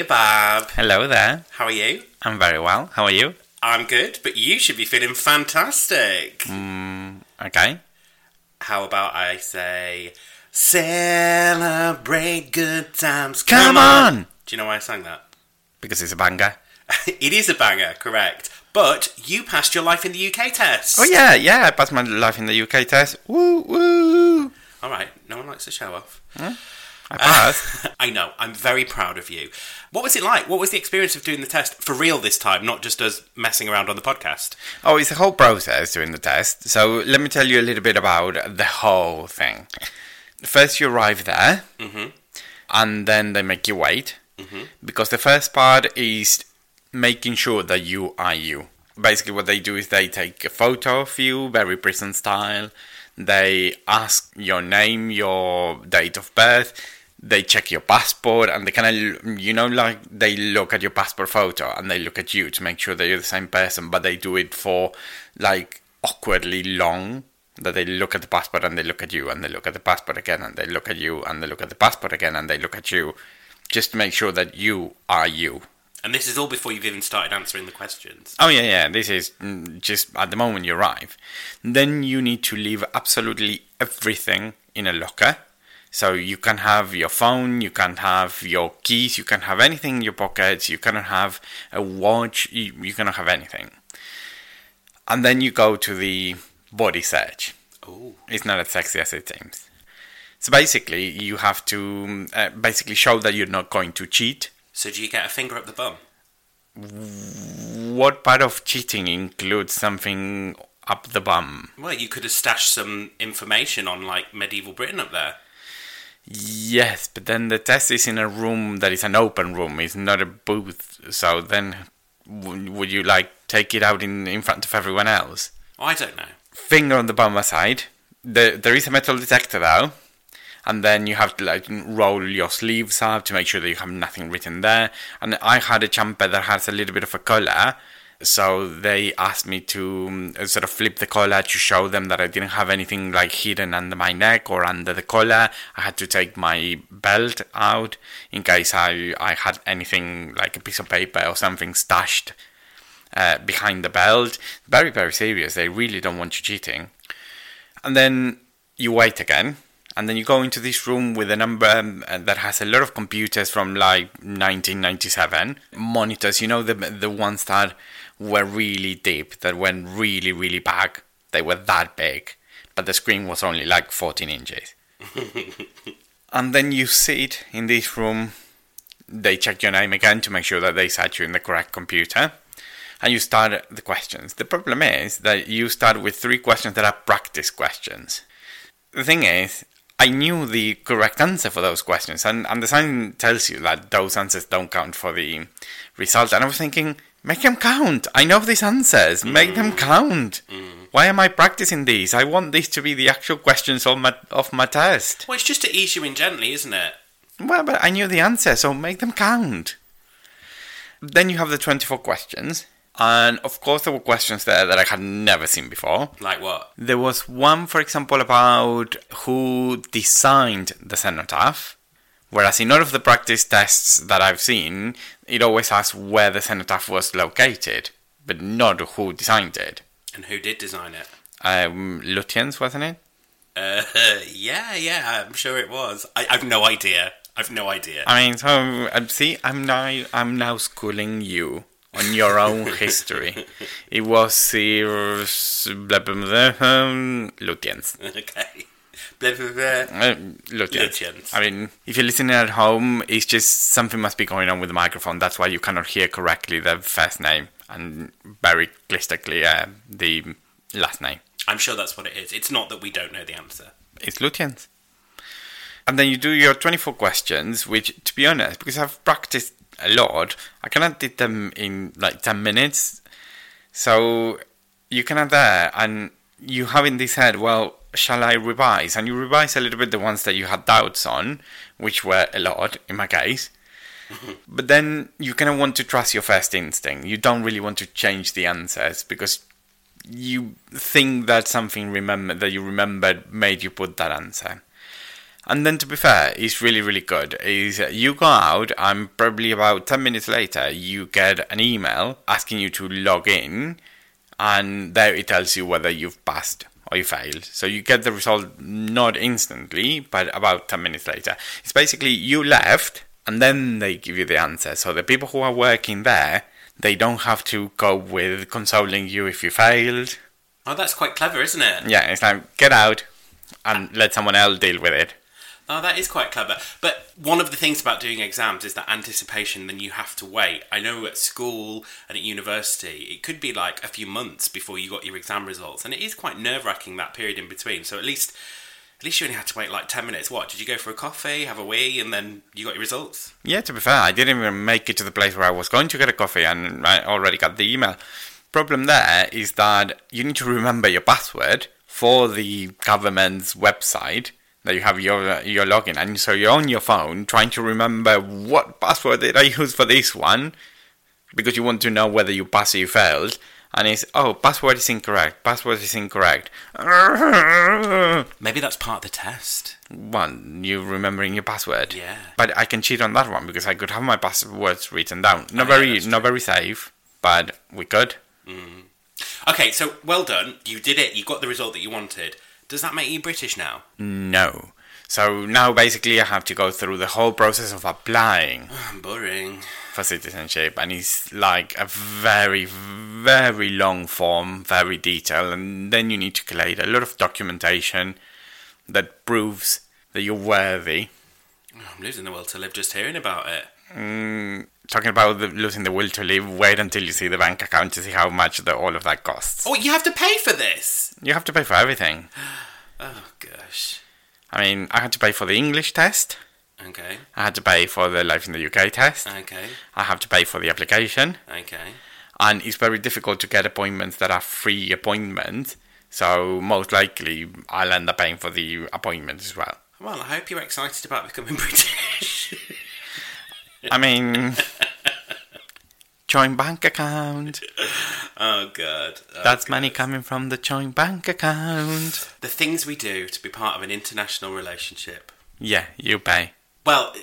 Hiya. Hello there. How are you? I'm very well. How are you? I'm good, but you should be feeling fantastic. Mm, okay. How about I say, celebrate good times? Come on! Do you know why I sang that? Because it's a banger. it is a banger, correct. But you passed your life in the UK test. Oh yeah, yeah. I passed my life in the UK test. Woo woo. All right, no one likes to show off. I passed. I know. I'm very proud of you. What was it like? What was the experience of doing the test for real this time, not just us messing around on the podcast? oh, it's a whole process doing the test. So let me tell you a little bit about the whole thing. First, you arrive there, mm-hmm. and then they make you wait mm-hmm. because the first part is making sure that you are you. Basically, what they do is they take a photo of you, very prison style. They ask your name, your date of birth. They check your passport, and they kind of, you know, like they look at your passport photo and they look at you to make sure that you're the same person. But they do it for like awkwardly long. That they look at the passport and they look at you, and they look at the passport again, and they look at you, and they look at the passport again, and they look at you, just to make sure that you are you. And this is all before you've even started answering the questions. Oh yeah, yeah. This is mm, just at the moment you arrive. Then you need to leave absolutely everything in a locker. So you can have your phone, you can have your keys, you can have anything in your pockets. You cannot have a watch. You, you cannot have anything. And then you go to the body search. Oh, It's not as sexy as it seems. So basically, you have to uh, basically show that you're not going to cheat. so do you get a finger up the bum? What part of cheating includes something up the bum? Well, you could have stashed some information on like medieval Britain up there. Yes, but then the test is in a room that is an open room. It's not a booth. So then, w- would you like take it out in in front of everyone else? I don't know. Finger on the bum aside. The, there is a metal detector though, and then you have to like roll your sleeves up to make sure that you have nothing written there. And I had a jumper that has a little bit of a collar. So they asked me to um, sort of flip the collar to show them that I didn't have anything like hidden under my neck or under the collar. I had to take my belt out in case I, I had anything like a piece of paper or something stashed uh, behind the belt. Very, very serious. They really don't want you cheating. And then you wait again. And then you go into this room with a number um, that has a lot of computers from like 1997 monitors. You know the the ones that were really deep, that went really really back. They were that big, but the screen was only like 14 inches. and then you sit in this room. They check your name again to make sure that they set you in the correct computer and you start the questions. The problem is that you start with three questions that are practice questions. The thing is, I knew the correct answer for those questions, and, and the sign tells you that those answers don't count for the result. And I was thinking, make them count. I know these answers. Make them count. Mm-hmm. Why am I practicing these? I want these to be the actual questions of my of my test. Well, it's just to ease you in gently, isn't it? Well, but I knew the answer, so make them count. Then you have the 24 questions. And of course, there were questions there that I had never seen before. Like what? There was one, for example, about who designed the cenotaph. Whereas in all of the practice tests that I've seen, it always asks where the cenotaph was located, but not who designed it. And who did design it? Um, Lutyens, wasn't it? Uh, yeah, yeah, I'm sure it was. I, I've no idea. I've no idea. I mean, so um, see, I'm now I'm now schooling you on your own history. It was the blah, blah, blah, um, Lutyens. okay. Blah, blah, blah. Lutyens. Lutyens. I mean, if you're listening at home, it's just something must be going on with the microphone. That's why you cannot hear correctly the first name and very crystal clear uh, the last name. I'm sure that's what it is. It's not that we don't know the answer. It's Lutyens. And then you do your 24 questions, which, to be honest, because I've practiced a lot, I kind of did them in like 10 minutes. So you of there and you have in this head, well, shall I revise? And you revise a little bit the ones that you had doubts on, which were a lot in my case. but then you kind of want to trust your first instinct. You don't really want to change the answers because you think that something remember that you remembered made you put that answer. And then to be fair, it's really really good. Is you go out and probably about ten minutes later you get an email asking you to log in, and there it tells you whether you've passed or you failed. So you get the result not instantly, but about ten minutes later. It's basically you left, and then they give you the answer. So the people who are working there they don't have to go with consoling you if you failed. Oh, that's quite clever, isn't it? Yeah, it's like get out and let someone else deal with it. Oh, that is quite clever. But one of the things about doing exams is that anticipation, then you have to wait. I know at school and at university, it could be like a few months before you got your exam results. And it is quite nerve wracking that period in between. So at least at least you only had to wait like 10 minutes. What? Did you go for a coffee, have a wee, and then you got your results? Yeah, to be fair, I didn't even make it to the place where I was going to get a coffee and I already got the email. Problem there is that you need to remember your password for the government's website that you have your your login. And so you're on your phone trying to remember what password did I use for this one because you want to know whether you pass or you failed. And it's oh password is incorrect password is incorrect. Maybe that's part of the test. One you remembering your password. Yeah. But i can cheat on that one because i could have my passwords written down. Not oh, very yeah, not very safe but we could. Mm. okay so well done. You did it. You got the result that you wanted does that make you british now no so now basically I have to go through the whole process of applying. Boring. For citizenship, and it's like a very, very long form, very detailed, and then you need to collate a lot of documentation that proves that you're worthy. I'm losing the will to live just hearing about it. Mm, talking about the, losing the will to live, wait until you see the bank account to see how much the, all of that costs. Oh, you have to pay for this? You have to pay for everything. oh, gosh. I mean, I had to pay for the English test. Okay. I had to pay for the Life in the UK test. Okay. I have to pay for the application. Okay. And it's very difficult to get appointments that are free appointments. So most likely I'll end up paying for the appointment as well. Well, I hope you're excited about becoming British. I mean, joint bank account. Oh god. Oh, That's god. money coming from the joint bank account. The things we do to be part of an international relationship. Yeah, you pay. Well,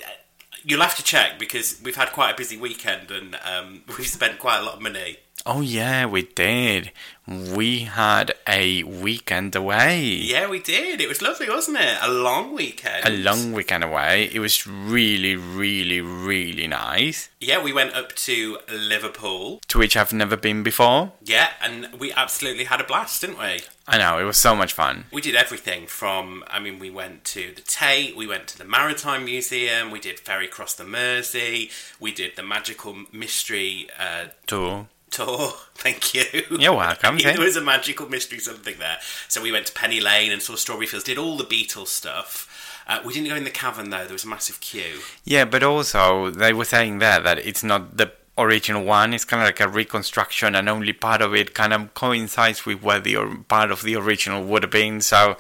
you'll have to check because we've had quite a busy weekend and um, we've spent quite a lot of money. Oh yeah, we did. We had a weekend away. Yeah, we did. It was lovely, wasn't it? A long weekend. A long weekend away. It was really, really, really nice. Yeah, we went up to Liverpool. To which I've never been before. Yeah, and we absolutely had a blast, didn't we? I know, it was so much fun. We did everything from, I mean, we went to the Tate, we went to the Maritime Museum, we did Ferry Cross the Mersey, we did the Magical Mystery uh, Tour tour. Thank you. You're welcome. there was a magical mystery something there. So we went to Penny Lane and saw Strawberry Fields, did all the Beatles stuff. Uh, we didn't go in the cavern though. There was a massive queue. Yeah, but also they were saying there that it's not the original one. It's kind of like a reconstruction, and only part of it kind of coincides with where the or- part of the original would have been. So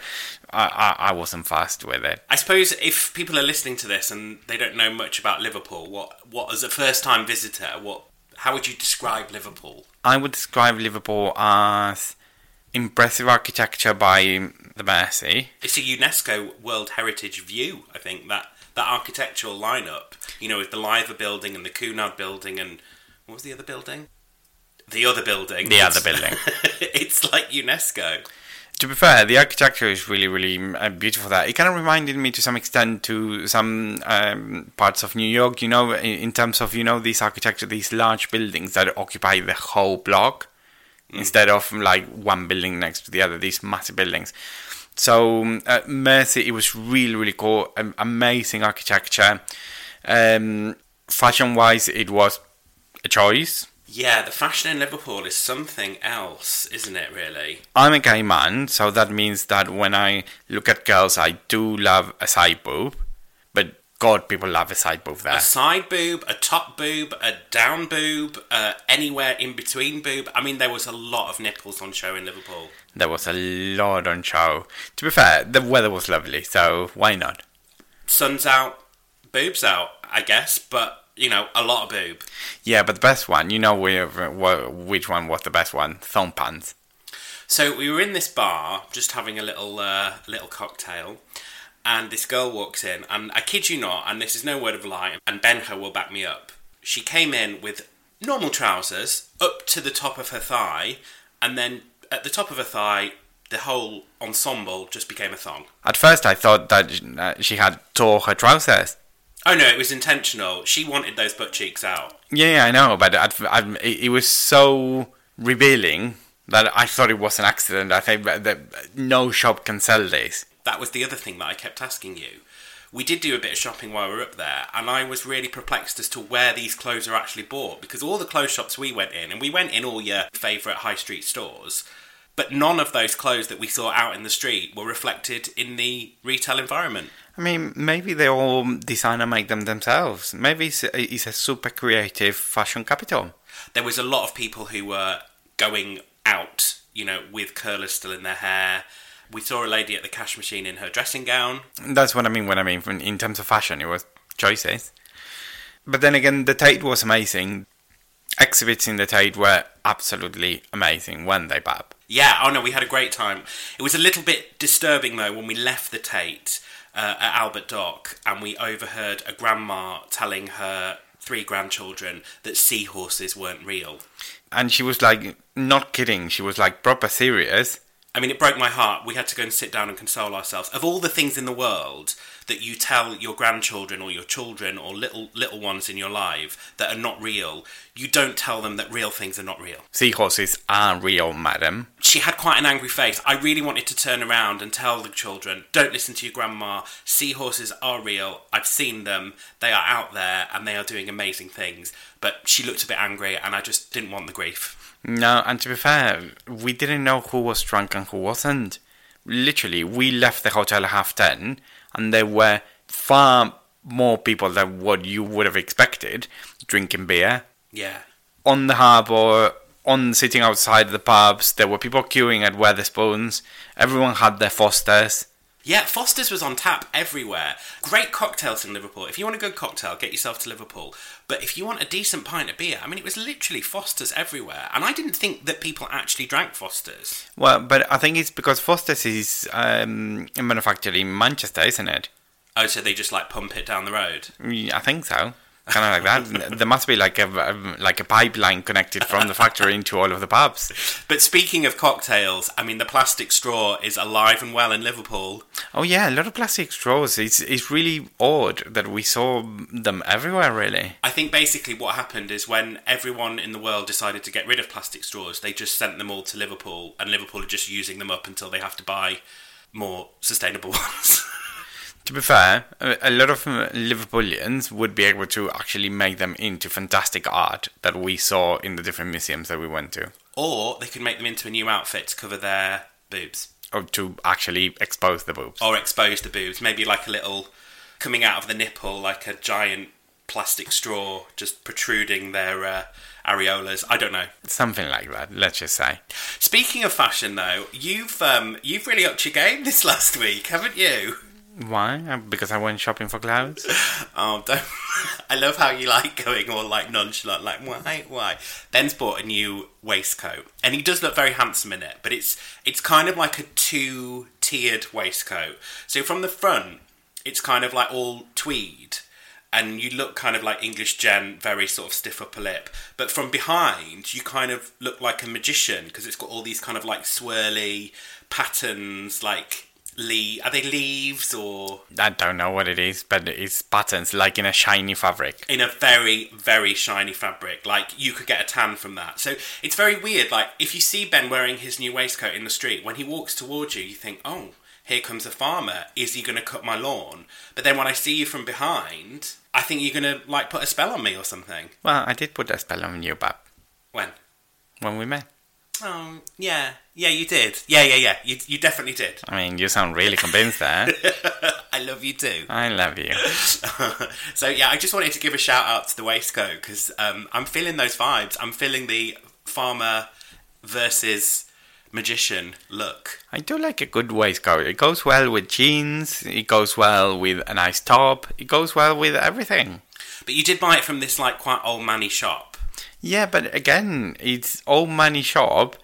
I, I, I wasn't fast with it. I suppose if people are listening to this and they don't know much about Liverpool, what what as a first time visitor, what how would you describe Liverpool? I would describe Liverpool as impressive architecture by the Mersey. It's a UNESCO World Heritage view, I think, that, that architectural lineup, you know, with the Liver building and the Cunard building and what was the other building? The other building. The other building. it's like UNESCO to be fair, the architecture is really, really uh, beautiful. That it kind of reminded me to some extent to some um, parts of New York. You know, in, in, terms of you know these architecture, these large buildings that occupy the whole block mm. instead of like one building next to the other. These massive buildings. So at Mersey, it was really, really cool. Um, amazing architecture. Um, fashion-wise, it was a choice yeah, the fashion in Liverpool is something else, isn't it, really? I'm a gay man, so that means that when I look at girls, I do love a side boob, but God, people love a side boob there. A side boob, a top boob, a down boob, uh, anywhere in between boob. I mean, there was a lot of nipples on show in Liverpool. There was a lot on show. To be fair, the weather was lovely, so why not? Sun's out, boobs out, I guess, but you know, a lot of boob. Yeah, but the best one, you know where, where, which one was the best one? Thong pants. So we were in this bar, just having a little uh, little cocktail, and this girl walks in, and I kid you not, and this is no word of a lie, and Benha will back me up. She came in with normal trousers up to the top of her thigh, and then at the top of her thigh, the whole ensemble just became a thong. At first, I thought that uh, she had tore her trousers. Oh no, it was intentional. She wanted those butt cheeks out. Yeah, I know, but I'd, I'd, it was so revealing that I thought it was an accident. I think that no shop can sell this. That was the other thing that I kept asking you. We did do a bit of shopping while we were up there, and I was really perplexed as to where these clothes are actually bought because all the clothes shops we went in, and we went in all your favourite high street stores, but none of those clothes that we saw out in the street were reflected in the retail environment. I mean, maybe they all design and make them themselves. Maybe it's a, it's a super creative fashion capital. There was a lot of people who were going out, you know, with curlers still in their hair. We saw a lady at the cash machine in her dressing gown. That's what I mean when I mean in terms of fashion, it was choices. But then again, the Tate was amazing. Exhibits in the Tate were absolutely amazing, weren't they, Bab? Yeah, oh no, we had a great time. It was a little bit disturbing though when we left the Tate uh, at Albert Dock and we overheard a grandma telling her three grandchildren that seahorses weren't real. And she was like, not kidding, she was like proper serious. I mean, it broke my heart. We had to go and sit down and console ourselves. Of all the things in the world that you tell your grandchildren or your children or little little ones in your life that are not real, you don't tell them that real things are not real. Seahorses are real, madam. She had quite an angry face. I really wanted to turn around and tell the children, don't listen to your grandma. Seahorses are real. I've seen them. They are out there and they are doing amazing things. But she looked a bit angry and I just didn't want the grief. No, and to be fair, we didn't know who was drunk and who wasn't. Literally, we left the hotel at half ten, and there were far more people than what you would have expected drinking beer. Yeah. On the harbour, on sitting outside the pubs, there were people queuing at Wetherspoons. Everyone had their Fosters. Yeah, Foster's was on tap everywhere. Great cocktails in Liverpool. If you want a good cocktail, get yourself to Liverpool. But if you want a decent pint of beer, I mean, it was literally Foster's everywhere. And I didn't think that people actually drank Foster's. Well, but I think it's because Foster's is um, manufactured in Manchester, isn't it? Oh, so they just like pump it down the road? I think so kind of like that. there must be like a, um, like a pipeline connected from the factory into all of the pubs. But speaking of cocktails, I mean the plastic straw is alive and well in Liverpool. Oh yeah, a lot of plastic straws. It's it's really odd that we saw them everywhere. Really, I think basically what happened is when everyone in the world decided to get rid of plastic straws, they just sent them all to Liverpool, and Liverpool are just using them up until they have to buy more sustainable ones. To be fair, a lot of Liverpoolians would be able to actually make them into fantastic art that we saw in the different museums that we went to. Or they could make them into a new outfit to cover their boobs. Or to actually expose the boobs. Or expose the boobs. Maybe like a little coming out of the nipple, like a giant plastic straw just protruding their uh, areolas. I don't know. Something like that, let's just say. Speaking of fashion, though, you've um, you've really upped your game this last week, haven't you? Why? Uh, because I went shopping for clothes. oh, don't! I love how you like going all like nonchalant, like why, why? Ben's bought a new waistcoat, and he does look very handsome in it. But it's it's kind of like a two tiered waistcoat. So from the front, it's kind of like all tweed, and you look kind of like English gent, very sort of stiff upper lip. But from behind, you kind of look like a magician because it's got all these kind of like swirly patterns, like leaf. Are they leaves or? I don't know what it is, but it's patterns like in a shiny fabric. In a very, very shiny fabric. Like you could get a tan from that. So it's very weird. Like if you see Ben wearing his new waistcoat in the street, when he walks towards you, you think, oh, here comes a farmer. Is he going to cut my lawn? But then when I see you from behind, I think you're going to like put a spell on me or something. Well, I did put a spell on you, Bab. When? When we met. Oh, yeah. Yeah, you did. Yeah, yeah, yeah. You, you definitely did. I mean, you sound really convinced there. I love you too. I love you. so, yeah, I just wanted to give a shout out to the waistcoat because um, I'm feeling those vibes. I'm feeling the farmer versus magician look. I do like a good waistcoat. It goes well with jeans, it goes well with a nice top, it goes well with everything. But you did buy it from this, like, quite old manny shop. Yeah, but again, it's old money shop.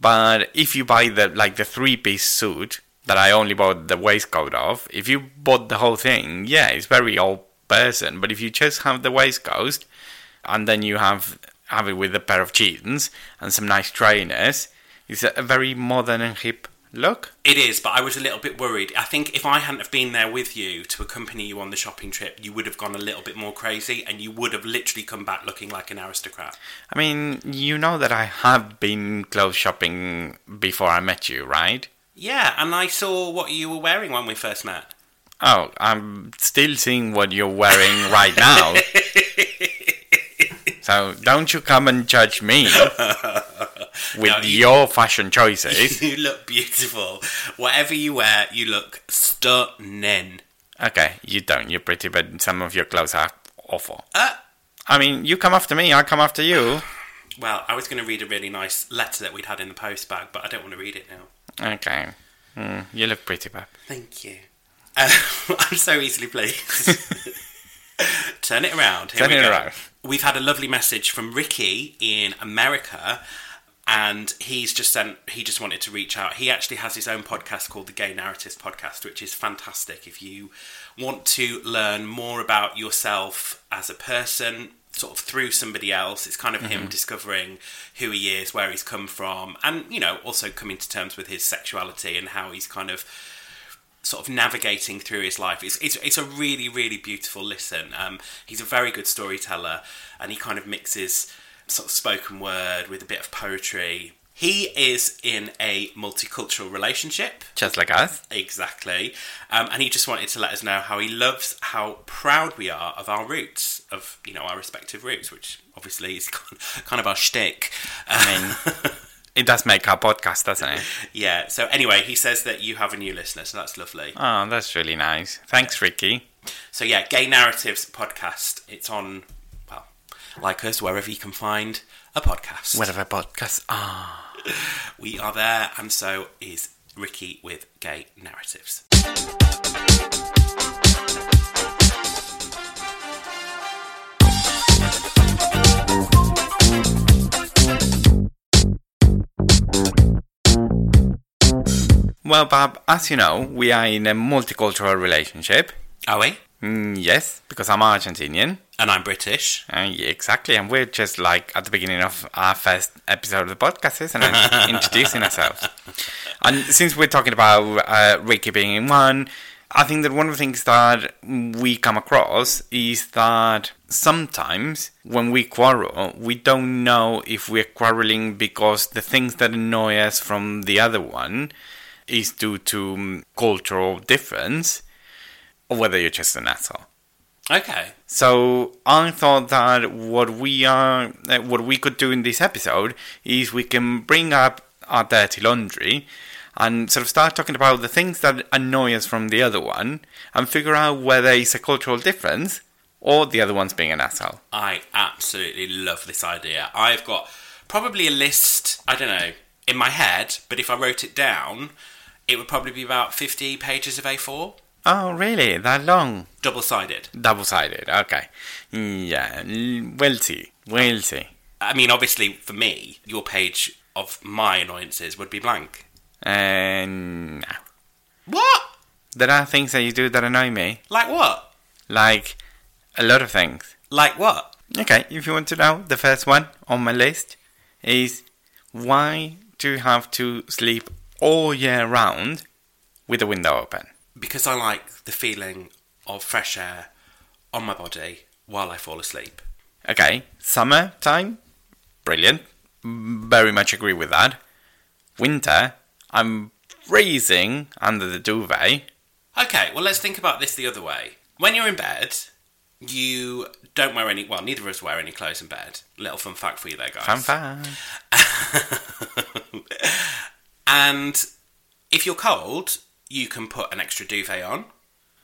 But if you buy the like the three piece suit that I only bought the waistcoat of, if you bought the whole thing, yeah, it's very old person. But if you just have the waistcoat and then you have have it with a pair of jeans and some nice trainers, it's a very modern and hip look. It is, but I was a little bit worried. I think if I hadn't have been there with you to accompany you on the shopping trip, you would have gone a little bit more crazy, and you would have literally come back looking like an aristocrat. I mean, you know that I have been clothes shopping before I met you, right? Yeah, and I saw what you were wearing when we first met. Oh, I'm still seeing what you're wearing right now. so don't you come and judge me with No, you- your fashion choices. you look beautiful. Whatever you wear, you look stunning. okay, you don't. You're pretty, but some of your clothes are awful. Uh, I mean, you come after me, I come after you. well, I was going to read a really nice letter that we'd had in the post bag, but I don't want to read it now. Okay. Hmm, you look pretty, Bob. Thank you. Uh, I'm so easily pleased. Turn it around. Here Turn we it go. around. We've had a lovely message from Ricky in America, and he's just sent. He just wanted to reach out. He actually has his own podcast called the Gay Narratives Podcast, which is fantastic. If you want to learn more about yourself as a person, sort of through somebody else, it's kind of him discovering who he is, where he's come from, and you know, also coming to terms with his sexuality and how he's kind of sort of navigating through his life. It's it's, it's a really really beautiful listen. Um, he's a very good storyteller, and he kind of mixes sort of spoken word with a bit of poetry. He is in a multicultural relationship. Just like us. Exactly. Um, and he just wanted to let us know how he loves how proud we are of our roots, of, you know, our respective roots, which obviously is kind of our shtick. I mean, it does make our podcast, doesn't it? yeah. So anyway, he says that you have a new listener, so that's lovely. Oh, that's really nice. Thanks, Ricky. So yeah, Gay Narratives podcast. It's on, like us, wherever you can find a podcast. Whatever podcasts are. We are there, and so is Ricky with Gay Narratives. Well, Bob, as you know, we are in a multicultural relationship. Are we? Mm, yes, because I'm Argentinian. And I'm British. Uh, yeah, exactly, and we're just like at the beginning of our first episode of the podcast, isn't it? Introducing ourselves. And since we're talking about uh, Ricky being in one, I think that one of the things that we come across is that sometimes when we quarrel, we don't know if we're quarreling because the things that annoy us from the other one is due to um, cultural difference or whether you're just an asshole. Okay. So I thought that what we are, uh, what we could do in this episode is we can bring up our dirty laundry and sort of start talking about the things that annoy us from the other one and figure out whether it's a cultural difference or the other one's being an asshole. I absolutely love this idea. I've got probably a list, I don't know, in my head, but if I wrote it down, it would probably be about 50 pages of A4, Oh, really? That long? double sided. Double sided. Okay. Yeah. We'll see. We'll see. I mean, obviously, for me, your page of my annoyances would be blank. And no. What? there are things that you do that annoy me, Like what? like a lot of things. Like what? Okay, if you want to know, the first one on my list is why do you have to sleep all year round with the window open? Because I like the feeling of fresh air on my body while I fall asleep. Okay, summertime, brilliant. Very much agree with that. Winter, I'm freezing under the duvet. Okay, well, let's think about this the other way. When you're in bed, you don't wear any, well, neither of us wear any clothes in bed. Little fun fact for you there, guys. Fun fact. And if you're cold, you can put an extra duvet on,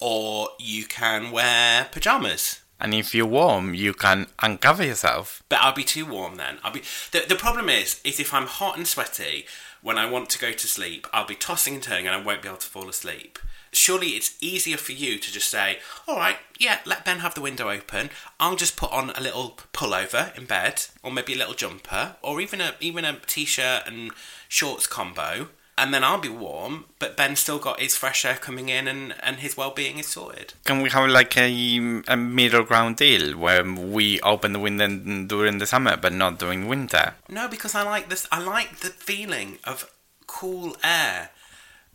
or you can wear pajamas. And if you're warm, you can uncover yourself. But I'll be too warm then. I'll be the, the problem is is if I'm hot and sweaty when I want to go to sleep, I'll be tossing and turning and I won't be able to fall asleep. Surely it's easier for you to just say, "All right, yeah, let Ben have the window open. I'll just put on a little pullover in bed, or maybe a little jumper, or even a even a t-shirt and shorts combo, and then I'll be warm. But Ben's still got his fresh air coming in, and and his well-being is sorted." Can we have like a, a middle ground deal where we open the window during the summer but not during winter? No, because I like this. I like the feeling of cool air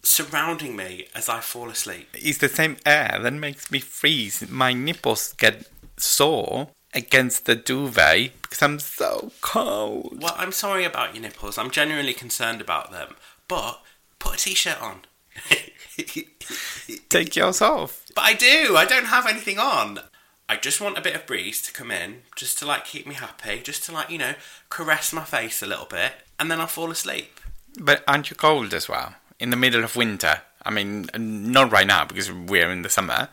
surrounding me as I fall asleep. It's the same air that makes me freeze. My nipples get sore against the duvet because I'm so cold. Well, I'm sorry about your nipples. I'm genuinely concerned about them. But put a t-shirt on. Take yours off. But I do. I don't have anything on. I just want a bit of breeze to come in, just to like keep me happy, just to like, you know, caress my face a little bit, and then I'll fall asleep. But aren't you cold as well? In the middle of winter. I mean, not right now because we're in the summer,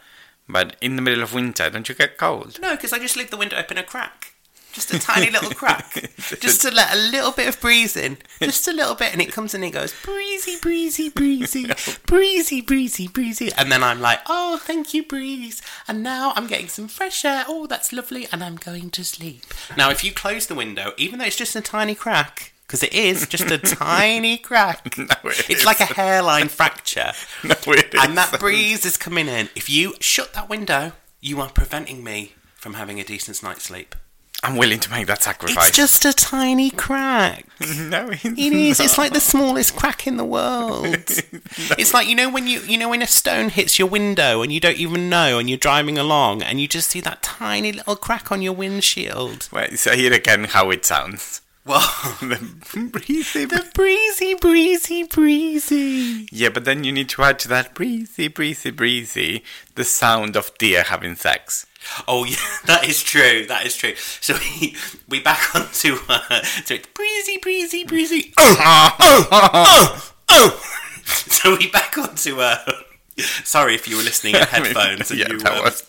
but in the middle of winter, don't you get cold? No, because I just leave the window open a crack. Just a tiny little crack. Just to let a little bit of breeze in. Just a little bit, and it comes in and it goes, breezy, breezy, breezy, breezy, breezy, breezy. And then I'm like, oh, thank you, breeze. And now I'm getting some fresh air. Oh, that's lovely. And I'm going to sleep. Now, if you close the window, even though it's just a tiny crack, because it is just a tiny crack. No, it it's like a hairline fracture. No, it and that breeze is coming in. If you shut that window, you are preventing me from having a decent night's sleep. I'm willing to make that sacrifice. It's just a tiny crack. no, it's It is. It's like the smallest crack in the world. It's like you know when you you know when a stone hits your window and you don't even know and you're driving along and you just see that tiny little crack on your windshield. Wait, say it again how it sounds. Well, The breezy, the breezy, breezy, breezy. Yeah, but then you need to add to that breezy, breezy, breezy the sound of deer having sex. Oh yeah, that is true. That is true. So we we back onto uh, so it's breezy, breezy, breezy. Oh So we back onto. Uh, sorry if you were listening in headphones. and Yeah, you, that um, was-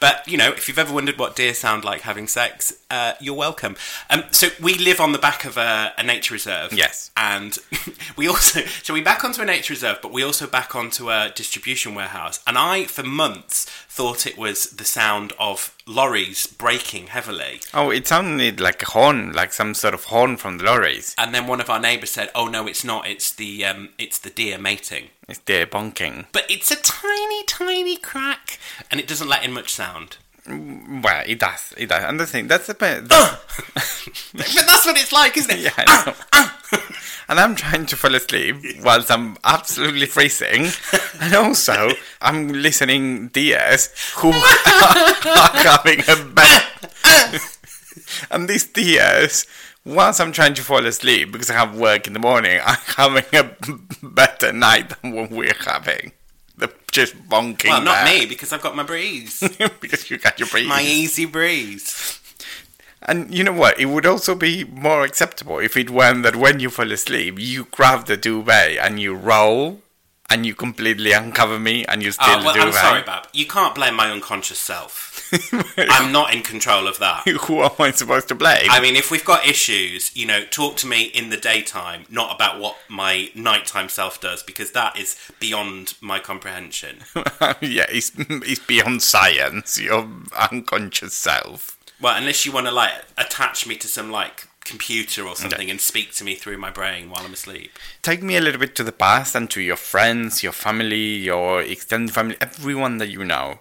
But you know, if you've ever wondered what deer sound like having sex, uh, you're welcome. Um, so we live on the back of a, a nature reserve. Yes. and we also so we back onto a nature reserve, but we also back onto a distribution warehouse. And I, for months, thought it was the sound of lorries braking heavily. Oh, it sounded like a horn, like some sort of horn from the lorries. And then one of our neighbours said, "Oh no, it's not. It's the um, it's the deer mating." It's deer bonking. But it's a tiny, tiny crack, and it doesn't let in much sound. Well, it does, it does. And the thing, that's the bit. but that's what it's like, isn't it? Yeah, I know. Ah, ah. and I'm trying to fall asleep whilst I'm absolutely freezing. And also, I'm listening deers who are having a bad. and these deers, whilst I'm trying to fall asleep because I have work in the morning, are having a better night than what we're having. They're just bonking. Well, not there. me because I've got my breeze, because you got your breeze. my easy breeze. And you know what? It would also be more acceptable if it weren't that when you fall asleep, you grab the duvet and you roll and you completely uncover me and you still Oh, well, the I'm sorry, Bab. You can't blame my unconscious self. I'm not in control of that. Who am I supposed to blame? I mean, if we've got issues, you know, talk to me in the daytime, not about what my nighttime self does, because that is beyond my comprehension. yeah, it's, it's beyond science, your unconscious self. Well, unless you want to like attach me to some like computer or something and speak to me through my brain while I'm asleep. Take me a little bit to the past and to your friends, your family, your extended family, everyone that you know.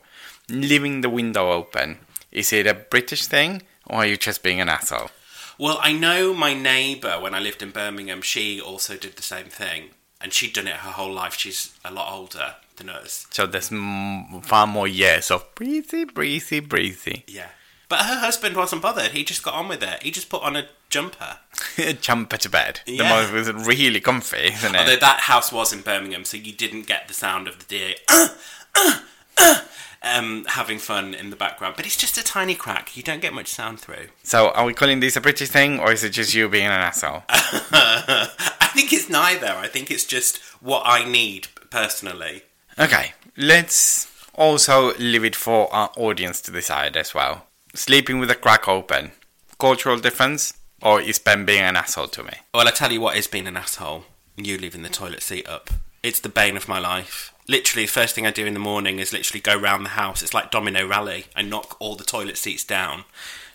Leaving the window open. Is it a British thing or are you just being an asshole? Well, I know my neighbour when I lived in Birmingham, she also did the same thing. And she'd done it her whole life. She's a lot older than us. So there's m- far more years of breezy, breezy, breezy. Yeah. But her husband wasn't bothered. He just got on with it. He just put on a jumper. A jumper to bed. The Yeah. most was really comfy, isn't it? Although that house was in Birmingham, so you didn't get the sound of the deer uh, uh, uh, um, having fun in the background. But it's just a tiny crack. You don't get much sound through. So are we calling this a British thing or is it just you being an asshole? I think it's neither. I think it's just what I need personally. Okay, let's also leave it for our audience to decide as well. Sleeping with the crack open, cultural difference, or is Ben being an asshole to me? Well, I tell you what is being an asshole. You leaving the toilet seat up. It's the bane of my life. Literally, the first thing I do in the morning is literally go round the house. It's like domino rally. I knock all the toilet seats down.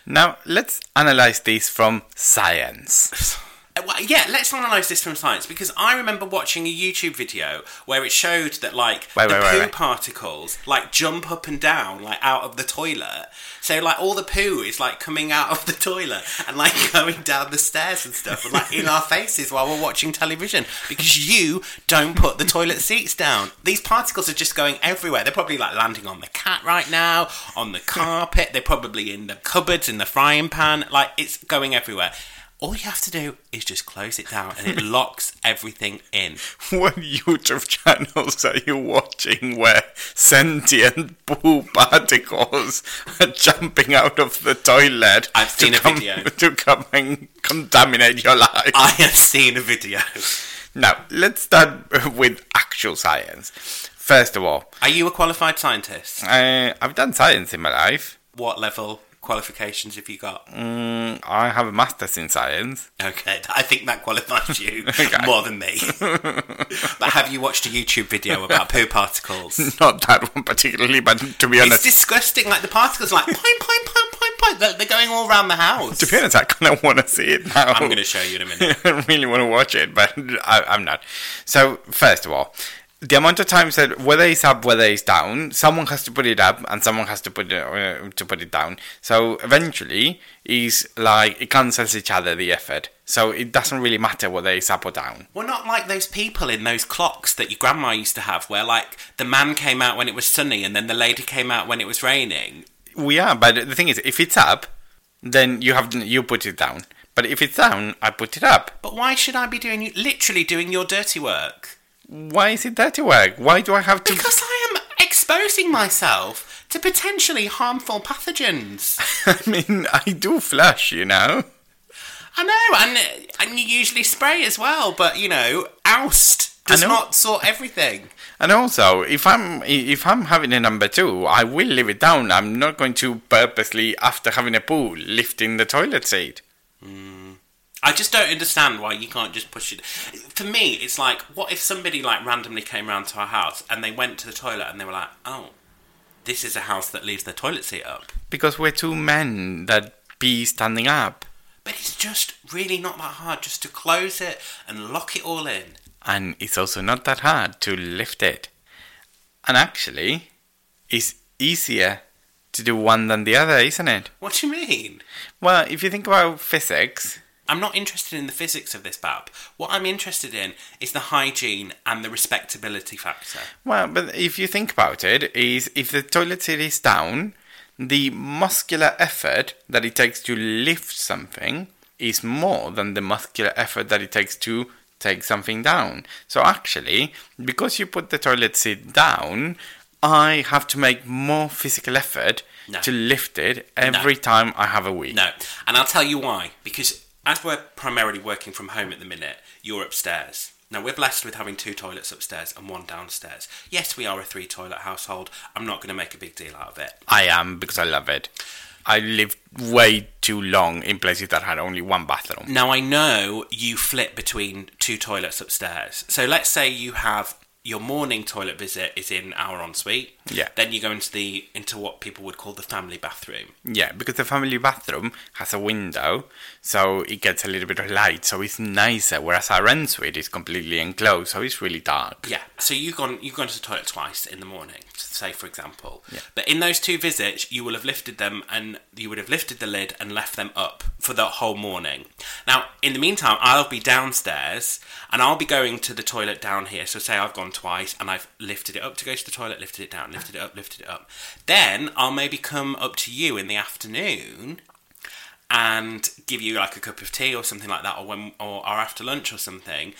Now, let's analyze these from science. Uh, well, yeah, let's analyse this from science because I remember watching a YouTube video where it showed that like Wait, the wait, poo wait. particles like jump up and down like out of the toilet. So like all the poo is like coming out of the toilet and like going down the stairs and stuff, and, like in our faces while we're watching television because you don't put the toilet seats down. These particles are just going everywhere. They're probably like landing on the cat right now, on the carpet. They're probably in the cupboards, in the frying pan. Like it's going everywhere. All you have to do is just close it down and it locks everything in. What YouTube channels are you watching where sentient poo particles are jumping out of the toilet? I've seen to a come, video. To come and contaminate your life. I have seen a video. Now, let's start with actual science. First of all, Are you a qualified scientist? uh, I've done science in my life. What level qualifications have you got? Mm, I have a master's in science. Okay, I think that qualifies you Okay. more than me. but have you watched a YouTube video about poo particles? Not that one particularly, but to be It's honest, it's disgusting. Like the particles, like point, point, point, point, point. They're, they're going all around the house. to be honest, I kind of want to see it now. I'm going to show you in a minute. I really want to watch it, but I, I'm not. So, first of all, the amount of times that whether it's up, whether it's down, someone has to put it up and someone has to put it uh, to put it down. So eventually, is like it cancels each other the effort. So it doesn't really matter whether it's up or down. We're not like those people in those clocks that your grandma used to have, where like the man came out when it was sunny and then the lady came out when it was raining. We are, but the thing is, if it's up, then you have you put it down. But if it's down, I put it up. But why should I be doing you literally doing your dirty work? Why is it dirty work? Why do I have to? Because I am exposing myself to potentially harmful pathogens. I mean, I do flush, you know. I know, and and you usually spray as well, but you know, oust does not sort everything. And also, if I'm if I'm having a number two, I will leave it down. I'm not going to purposely, after having a poo, lift in the toilet seat. Hmm. I just don't understand why you can't just push it. For me, it's like, what if somebody like randomly came round to our house and they went to the toilet and they were like, oh, this is a house that leaves their toilet seat up. Because we're two men that be standing up, But it's just really not that hard just to close it and lock it all in. and it's also not that hard to lift it. And actually, it's easier to do one than the other, isn't it? What do you mean? Well, if you think about physics, I'm not interested in the physics of this, Bab. What I'm interested in is the hygiene and the respectability factor. Well, but if you think about it, is if the toilet seat is down, the muscular effort that it takes to lift something is more than the muscular effort that it takes to take something down. So actually, because you put the toilet seat down, I have to make more physical effort No. to lift it every time I have a wee. No, and I'll tell you why. Because as we're primarily working from home at the minute, you're upstairs. Now, we're blessed with having two toilets upstairs and one downstairs. Yes, we are a three toilet household. I'm not going to make a big deal out of it. I am because I love it. I lived way too long in places that had only one bathroom. Now, I know you flip between two toilets upstairs. So let's say you have your morning toilet visit is in our ensuite. Yeah. Then you go into the into what people would call the family bathroom. Yeah, because the family bathroom has a window, so it gets a little bit of light, so it's nicer. Whereas our ensuite is completely enclosed, so it's really dark. Yeah. So you've gone you've gone to the toilet twice in the morning, say for example. Yeah. But in those two visits, you will have lifted them and you would have lifted the lid and left them up for the whole morning. Now, in the meantime, I'll be downstairs and I'll be going to the toilet down here. So say I've gone twice and I've lifted it up to go to the toilet, lifted it down, lifted it up, lifted it up. Then I'll maybe come up to you in the afternoon and give you like a cup of tea or something like that, or when or, or after lunch or something.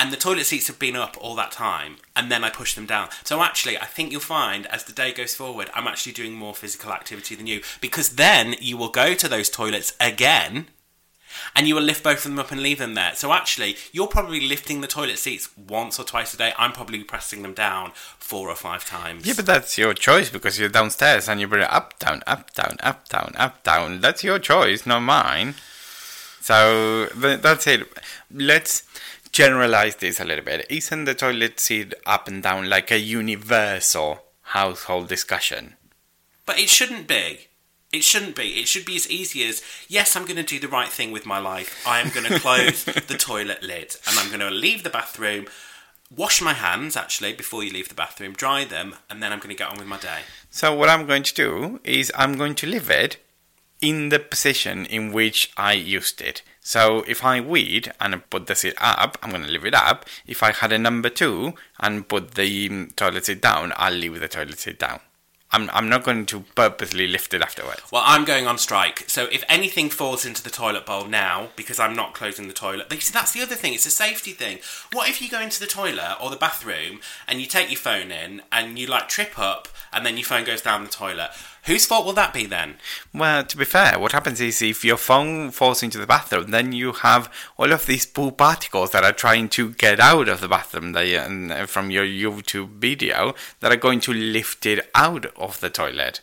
And the toilet seats have been up all that time, and then I push them down. So actually, I think you'll find as the day goes forward, I'm actually doing more physical activity than you because then you will go to those toilets again, And you will lift both of them up and leave them there. So actually, you're probably lifting the toilet seats once or twice a day. I'm probably pressing them down four or five times. Yeah, but that's your choice because you're downstairs and you bring it up, down, up, down, up, down, up, down. That's your choice, not mine. So th- that's it. Let's generalize this a little bit. Isn't the toilet seat up and down like a universal household discussion? But it shouldn't be. It shouldn't be. It should be as easy as yes, I'm going to do the right thing with my life. I am going to close the toilet lid and I'm going to leave the bathroom, wash my hands actually before you leave the bathroom, dry them, and then I'm going to get on with my day. So what I'm going to do is I'm going to leave it in the position in which I used it. So if I weed and put the seat up, I'm going to leave it up. If I had a number two and put the mm, toilet seat down, I'll leave the toilet seat down. I'm, I'm not going to purposely lift it afterwards. Well, I'm going on strike. So if anything falls into the toilet bowl now, because I'm not closing the toilet, see, that's the other thing. It's a safety thing. What if you go into the toilet or the bathroom and you take your phone in and you like trip up and then your phone goes down the toilet? Whose fault will that be then? Well, to be fair, what happens is if your phone falls into the bathroom, then you have all of these poo particles that are trying to get out of the bathroom uh, from your YouTube video that are going to lift it out of the toilet.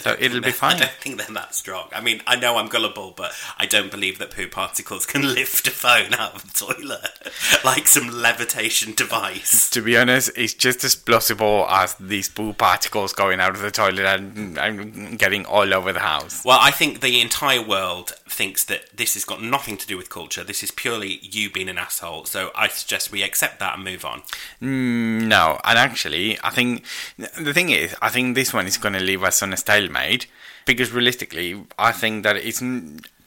So it'll be fine. I don't think they're that strong. I mean, I know I'm gullible, but I don't believe that poo particles can lift a phone out of the toilet like some levitation device. To be honest, it's just as plausible as these poo particles going out of the toilet and, and getting all over the house. Well, I think the entire world thinks that this has got nothing to do with culture. This is purely you being an asshole. So I suggest we accept that and move on. Mm, no, and actually, I think the thing is, I think this one is going to leave us on a stalemate because realistically, I think that it's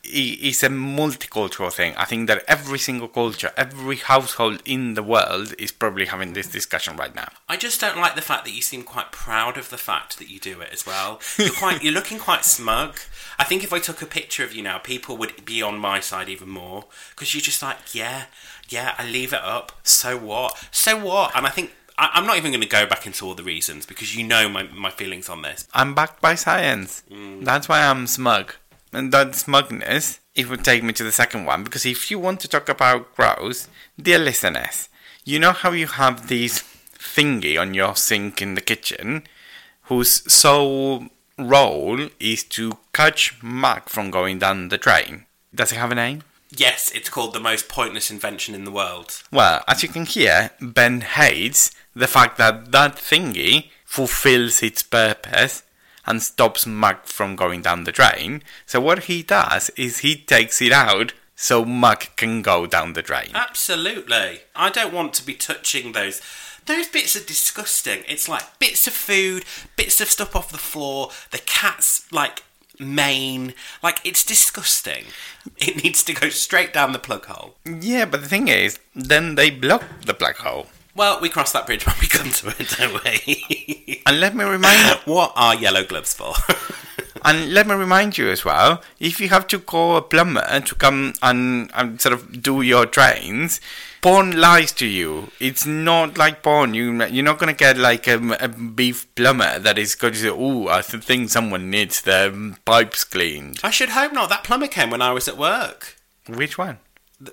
it's a multicultural thing. I think that every single culture, every household in the world is probably having this discussion right now. I just don't like the fact that you seem quite proud of the fact that you do it as well. You're quite, you're looking quite smug. I think if I took a picture of you now, people would be on my side even more because you're just like, yeah, yeah, I leave it up. So what? So what? And I think I, I'm not even going to go back into all the reasons because you know my my feelings on this. I'm backed by science. Mm. That's why I'm smug. And that smugness, it would take me to the second one, because if you want to talk about gross, dear listeners, you know how you have this thingy on your sink in the kitchen, whose sole role is to catch muck from going down the drain? Does it have a name? Yes, it's called the most pointless invention in the world. Well, as you can hear, Ben hates the fact that that thingy fulfills its purpose and stops muck from going down the drain. So what he does is he takes it out so muck can go down the drain. Absolutely. I don't want to be touching those. Those bits are disgusting. It's like bits of food, bits of stuff off the floor, the cat's like mane. Like it's disgusting. It needs to go straight down the plug hole. Yeah, but the thing is, then they block the plug hole. Well, we cross that bridge when we come to it, don't we? And let me remind you: what are yellow gloves for? And let me remind you as well, if you have to call a plumber to come and, and sort of do your drains, porn lies to you. It's not like porn. You, you're not going to get like a, a beef plumber that is going to say, oh, I think someone needs their pipes cleaned. I should hope not. That plumber came when I was at work. Which one?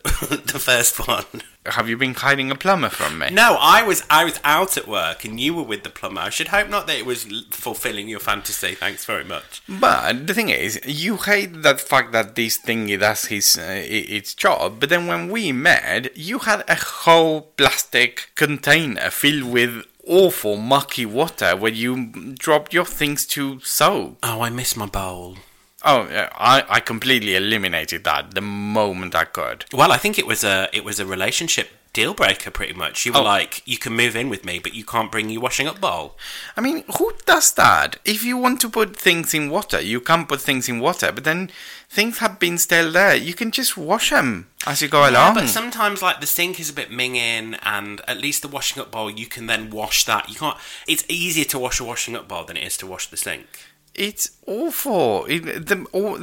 The, first one. Have you been hiding a plumber from me? No, I was I was out at work and you were with the plumber. I should hope not that it was fulfilling your fantasy. Thanks very much. But the thing is, you hate that fact that this thingy does his uh, its job. But then when we met, you had a whole plastic container filled with awful mucky water where you dropped your things to soak. Oh, I miss my bowl. Oh, yeah, I I completely eliminated that the moment I could. Well, I think it was a it was a relationship deal breaker pretty much. You were Oh. like, you can move in with me, but you can't bring your washing up bowl. I mean, who does that? If you want to put things in water, you can put things in water, but then things have been still there. You can just wash them as you go Yeah, along. but sometimes like the sink is a bit minging, and at least the washing up bowl you can then wash that. You can't. It's easier to wash a washing up bowl than it is to wash the sink. It's awful. It, the, all,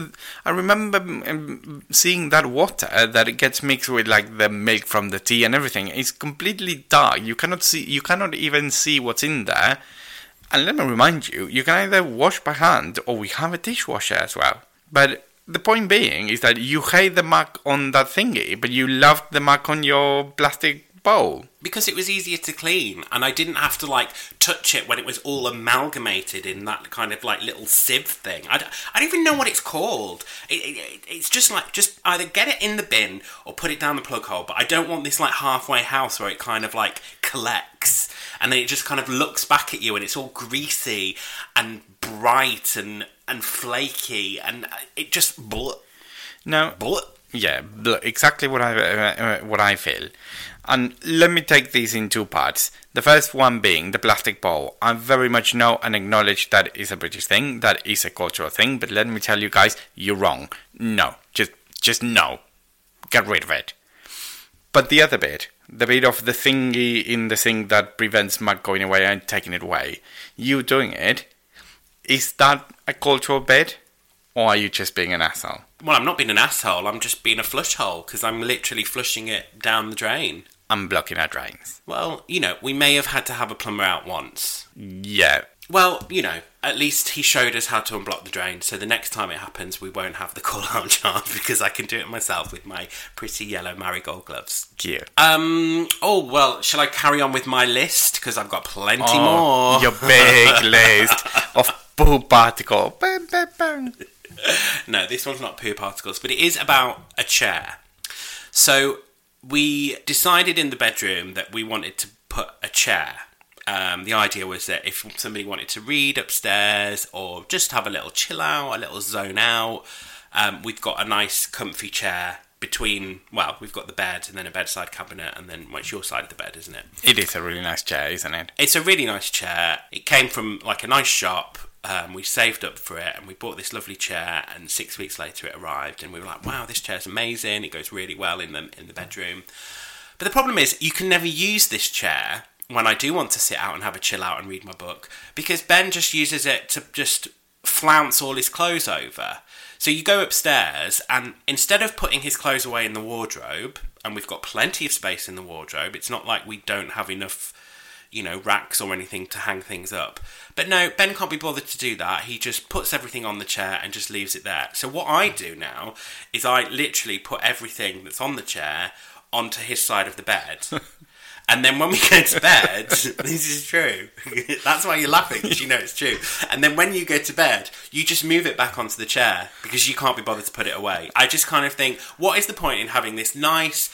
I remember um, seeing that water that it gets mixed with like the milk from the tea and everything. It's completely dark. You cannot see. You cannot even see what's in there. And let me remind you, you can either wash by hand or we have a dishwasher as well. But the point being is that you hate the mark on that thingy, but you loved the mark on your plastic bowl. Because it was easier to clean and I didn't have to like touch it when it was all amalgamated in that kind of like little sieve thing. I don't even know what it's called. It, it, it's just like just either get it in the bin or put it down the plug hole. But I don't want this like halfway house where it kind of like collects and then it just kind of looks back at you and it's all greasy and bright and and flaky and it just bl- No, bl- Yeah, exactly what I uh, uh, what I feel. And let me take these in two parts. The first one being the plastic bowl. I very much know and acknowledge that is a British thing, that is a cultural thing. But let me tell you guys, you're wrong. No, just just no, get rid of it. But the other bit, the bit of the thingy in the sink that prevents mud going away and taking it away, you doing it, is that a cultural bit, or are you just being an asshole? Well, I'm not being an asshole. I'm just being a flush hole because I'm literally flushing it down the drain. I'm blocking our drains. Well, you know, we may have had to have a plumber out once. Yeah, Well, you know, at least he showed us how to unblock the drain, so the next time it happens, we won't have the call out charge because I can do it myself with my pretty yellow marigold gloves. cute. Um, oh, well, shall I carry on with my list? Because I've got plenty Oh, more. Your big list of poop particle. Bang, bang, bang. No, this one's not poo particles, but it is about a chair. So we decided in the bedroom that we wanted to put a chair. Um, the idea was that if somebody wanted to read upstairs or just have a little chill out, a little zone out, um, we've got a nice comfy chair between. Well, we've got the bed and then a bedside cabinet, and then well, it's your side of the bed, isn't it? It is a really nice chair, isn't it? It's a really nice chair. It came from like a nice shop. Um, we saved up for it and we bought this lovely chair. And six weeks later, it arrived, and we were like, "Wow, this chair's amazing! It goes really well in the in the bedroom." But the problem is, you can never use this chair when I do want to sit out and have a chill out and read my book because Ben just uses it to just flounce all his clothes over. So you go upstairs, and instead of putting his clothes away in the wardrobe, and we've got plenty of space in the wardrobe, it's not like we don't have enough you know, racks or anything to hang things up. But no, Ben can't be bothered to do that. He just puts everything on the chair and just leaves it there. So what I do now is I literally put everything that's on the chair onto his side of the bed. And then when we go to bed, this is true. That's why you're laughing, because you know it's true. And then when you go to bed, you just move it back onto the chair because you can't be bothered to put it away. I just kind of think, what is the point in having this nice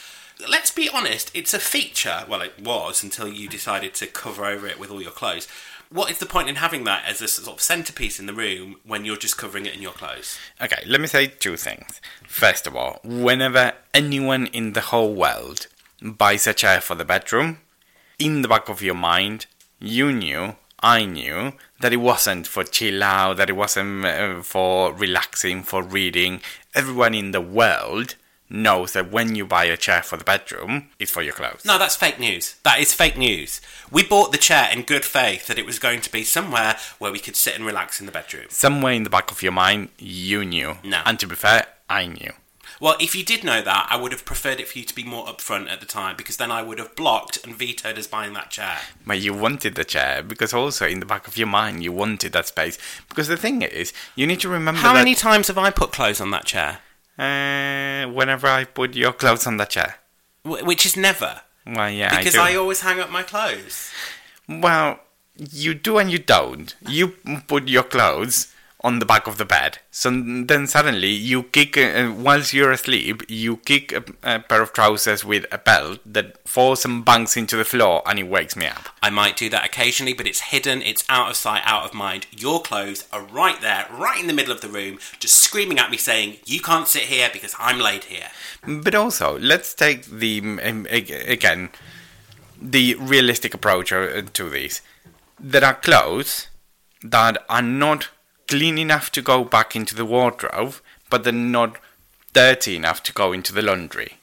let's be honest, it's a feature. Well, it was until you decided to cover over it with all your clothes. What is the point in having that as a sort of centerpiece in the room when you're just covering it in your clothes? Okay, let me say two things. First of all, whenever anyone in the whole world buys a chair for the bedroom, in the back of your mind, you knew, I knew, that it wasn't for chill out, that it wasn't uh, for relaxing, for reading. Everyone in the world knows that when you buy a chair for the bedroom, it's for your clothes. No, that's fake news. That is fake news. We bought the chair in good faith that it was going to be somewhere where we could sit and relax in the bedroom. Somewhere in the back of your mind, you knew. No. And to be fair, I knew. Well, if you did know that, I would have preferred it for you to be more upfront at the time because then I would have blocked and vetoed us buying that chair. But you wanted the chair because also in the back of your mind you wanted that space. Because the thing is, you need to remember How many times have I put clothes on that chair? Uh, whenever I put your clothes on the chair. Wh- Which is never. Well, yeah, Because I I, always hang up my clothes. Well, you do and you don't. You put your clothes on the back of the bed. So then suddenly you kick, uh, whilst you're asleep, you kick a, a pair of trousers with a belt that falls and bangs into the floor and it wakes me up. I might do that occasionally, but it's hidden, it's out of sight, out of mind. Your clothes are right there, right in the middle of the room, just screaming at me saying, You can't sit here because I'm laid here. But also, let's take the um, again the realistic approach uh, to this. There are clothes that are not clean enough to go back into the wardrobe, but they're not dirty enough to go into the laundry.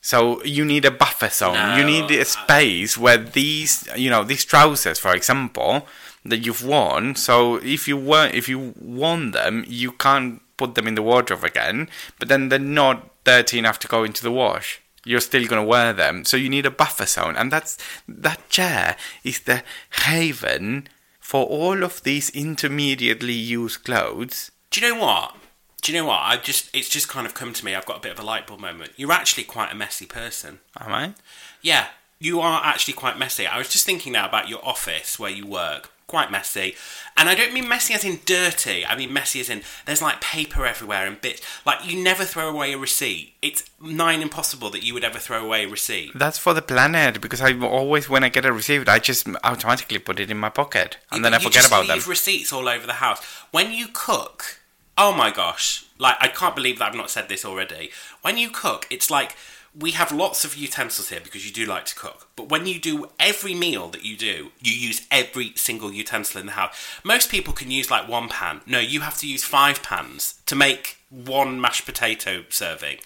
So you need a buffer zone. you need a space where these, you know, these trousers, for example, that you've worn. So if you were, if you worn them, you can't put them in the wardrobe again. But then they're not dirty enough to go into the wash. You're still gonna wear them. So you need a buffer zone, and that's that chair is the haven for all of these intermediately used clothes. Do you know what? Do you know what? I just it's just kind of come to me. I've got a bit of a light bulb moment. You're actually quite a messy person. Am I? Yeah, you are actually quite messy. I was just thinking now about your office where you work. Quite messy. And I don't mean messy as in dirty. I mean messy as in there's like paper everywhere and bits. Like you never throw away a receipt. It's nine impossible that you would ever throw away a receipt. That's for the planet because I always, when I get a receipt, I just automatically put it in my pocket and then I forget about them. receipts all over the house. When you cook, oh my gosh, like I can't believe that I've not said this already. When you cook, it's like we have lots of utensils here because you do like to cook. But when you do every meal that you do, you use every single utensil in the house. Most people can use like one pan. No, you have to use five pans to make one mashed potato serving.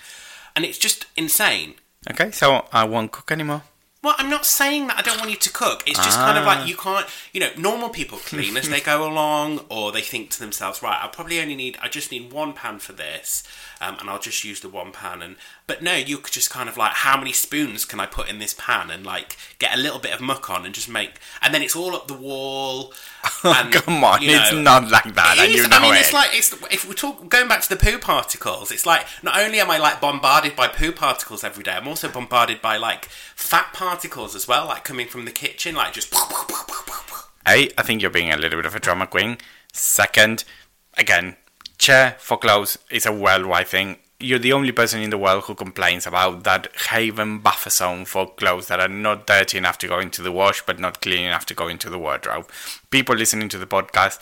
And it's just insane. Okay, so I won't cook anymore. Well, I'm not saying that I don't want you to cook. It's just kind of like ah. you can't, you know, normal people clean as they go along, or they think to themselves, right, I probably only need, I just need one pan for this, um, and I'll just use the one pan. And but no, you could just kind of like, how many spoons can I put in this pan, and like get a little bit of muck on, and just make, and then it's all up the wall. And, Come on, you it's know, not like that, and you know I mean, it. it's like it's if we talk going back to the poo particles. It's like not only am I like bombarded by poo particles every day, I'm also bombarded by like fat particles as well, like coming from the kitchen, like just. A, I think you're being a little bit of a drama queen. Second, again, chair for clothes is a worldwide thing. You're the only person in the world who complains about that haven buffer zone for clothes that are not dirty enough to go into the wash, but not clean enough to go into the wardrobe. People listening to the podcast,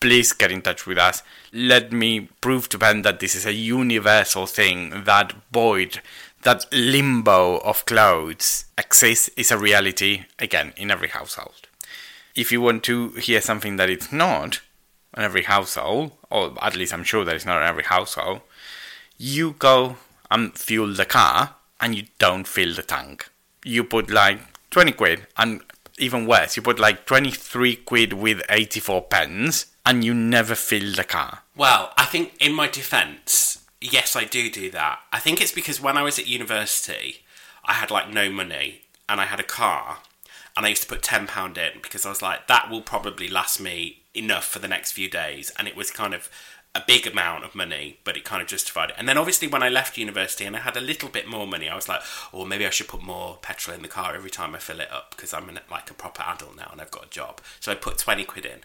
please get in touch with us. Let me prove to Ben that this is a universal thing. That void, that limbo of clothes exists, is a reality, again, in every household if you want to hear something that it's not in every household, or at least I'm sure that it's not in every household, you go and fuel the car and you don't fill the tank. You put like 20 quid, and even worse, you put like 23 quid with 84 pence, and you never fill the car. Well, I think in my defence, yes, I do do that. I think it's because when I was at university, I had like no money and I had a car and I used to put £10 in because I was like, that will probably last me enough for the next few days. And it was kind of a big amount of money, but it kind of justified it. And then obviously when I left university and I had a little bit more money, I was like, oh, maybe I should put more petrol in the car every time I fill it up because I'm an, like a proper adult now and I've got a job. So I put 20 quid in.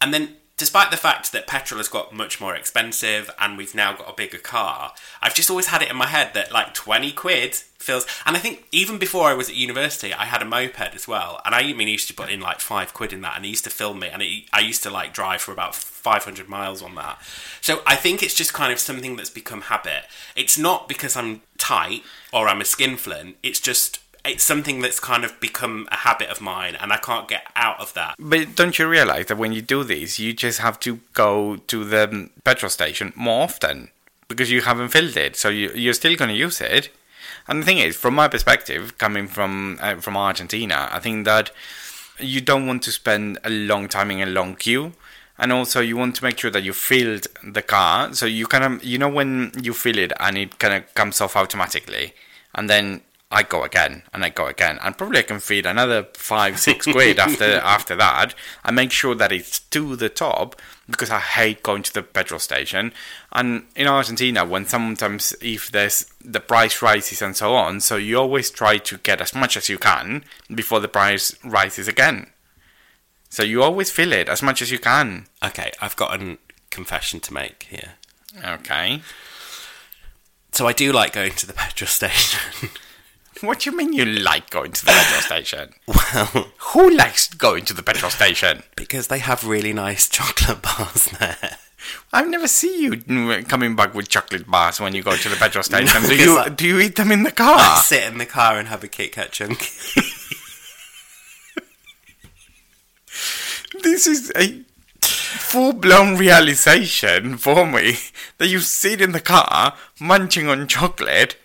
And then despite the fact that petrol has got much more expensive and we've now got a bigger car, I've just always had it in my head that like 20 quid feels. And I think even before I was at university, I had a moped as well. And I mean, I used to put in like five quid in that and it used to film me. And it, I used to like drive for about 500 miles on that. So I think it's just kind of something that's become habit. It's not because I'm tight or I'm a skinflint, it's just. It's something that's kind of become a habit of mine, and I can't get out of that. But don't you realize that when you do this, you just have to go to the petrol station more often because you haven't filled it, so you, you're still going to use it. And the thing is, from my perspective, coming from uh, from Argentina, I think that you don't want to spend a long time in a long queue, and also you want to make sure that you filled the car, so you kind of you know when you fill it and it kind of comes off automatically, and then I go again and I go again, and probably I can feed another five, six quid after after that. I make sure that it's to the top because I hate going to the petrol station. And in Argentina, when sometimes if there's the price rises and so on, so you always try to get as much as you can before the price rises again. So you always fill it as much as you can. Okay, I've got a confession to make here. Okay. So I do like going to the petrol station. What do you mean you like going to the petrol station? well, Who likes going to the petrol station? because they have really nice chocolate bars there. I've never seen you coming back with chocolate bars when you go to the petrol station. do you I- do you eat them in the car? I sit in the car and have a Kit Kat chunk. This is a full blown realization for me that you sit in the car munching on chocolate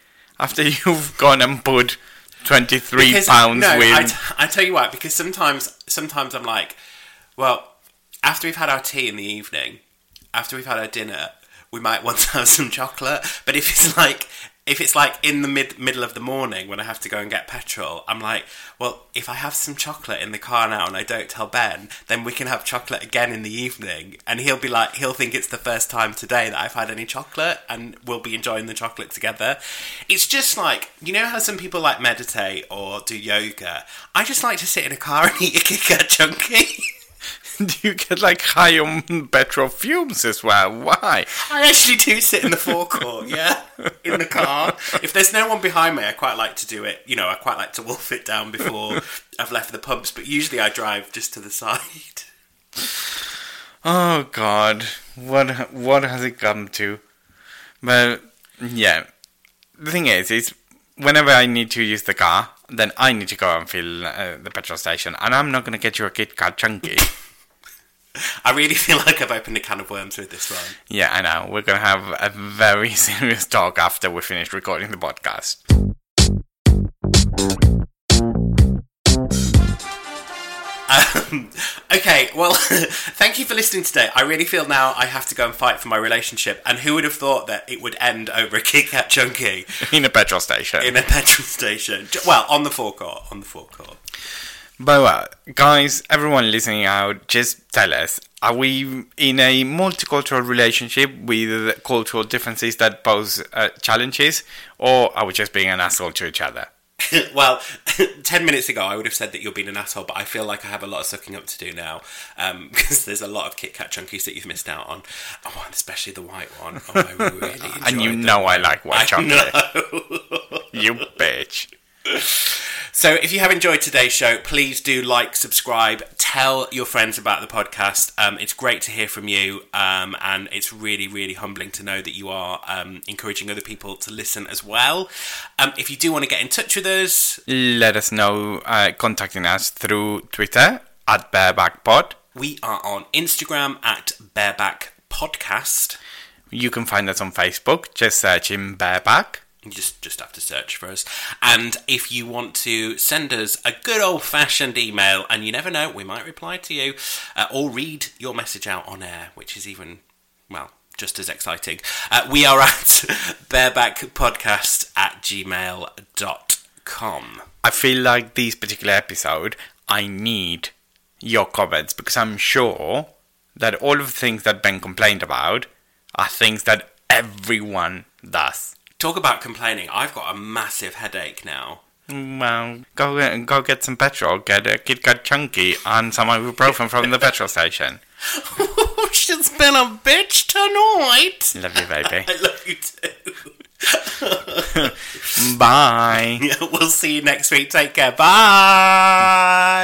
after you've gone and put twenty three pounds no, with. I, t- I tell you what, because sometimes, sometimes I'm like, well, after we've had our tea in the evening, after we've had our dinner, we might want to have some chocolate. But if it's like if it's like in the mid middle of the morning when I have to go and get petrol, I'm like, well, if I have some chocolate in the car now and I don't tell Ben, then we can have chocolate again in the evening, and he'll be like, he'll think it's the first time today that I've had any chocolate, and we'll be enjoying the chocolate together. It's just like you know how some people like meditate or do yoga. I just like to sit in a car and eat a Kit Kat chunky. Do you get like high on petrol fumes as well? Why? I actually do sit in the forecourt, yeah, in the car. If there's no one behind me, I quite like to do it. You know, I quite like to wolf it down before I've left the pumps. But usually, I drive just to the side. Oh God, what what has it come to? But yeah, the thing is, is whenever I need to use the car, then I need to go and fill uh, the petrol station, and I'm not gonna get you a Kit Kat chunky. I really feel like I've opened a can of worms with this one. yeah, I know. We're gonna have a very serious talk after we finish recording the podcast. Um, okay, well, thank you for listening today. I really feel now I have to go and fight for my relationship. And who would have thought that it would end over a Kit Kat chunky In a petrol station. in a petrol station? Well, on the forecourt, on the forecourt. But well, guys, everyone listening out, just tell us: Are we in a multicultural relationship with cultural differences that pose uh, challenges, or are we just being an asshole to each other? well, 10 minutes ago I would have said that you're being an asshole, but I feel like I have a lot of sucking up to do now um, because there's a lot of Kit Kat chunkies that you've missed out on. Oh, and especially the white one. Oh, I really And you the know I like white chocolate. know. You bitch. So, if you have enjoyed today's show, please do like, subscribe, tell your friends about the podcast. Um, it's great to hear from you, um, and it's really, really humbling to know that you are um, encouraging other people to listen as well. Um, if you do want to get in touch with us, Let us know uh, contacting us through Twitter at barebackpod. we are on Instagram at Bareback Podcast. You can find us on Facebook, just searching bareback. You just just have to search for us. And if you want to send us a good old fashioned email, and you never know, we might reply to you uh, or read your message out on air, which is even well just as exciting. Uh, we are at barebackpodcast at gmail.com. I feel like this particular episode, I need your comments because I'm sure that all of the things that Ben complained about are things that everyone does. Talk about complaining. I've got a massive headache now. Well, go get, go get some petrol, get a Kit Kat Chunky and some ibuprofen from the petrol station. She's been a bitch tonight. Love you, baby. I love you too. Bye. we'll see you next week. Take care. Bye.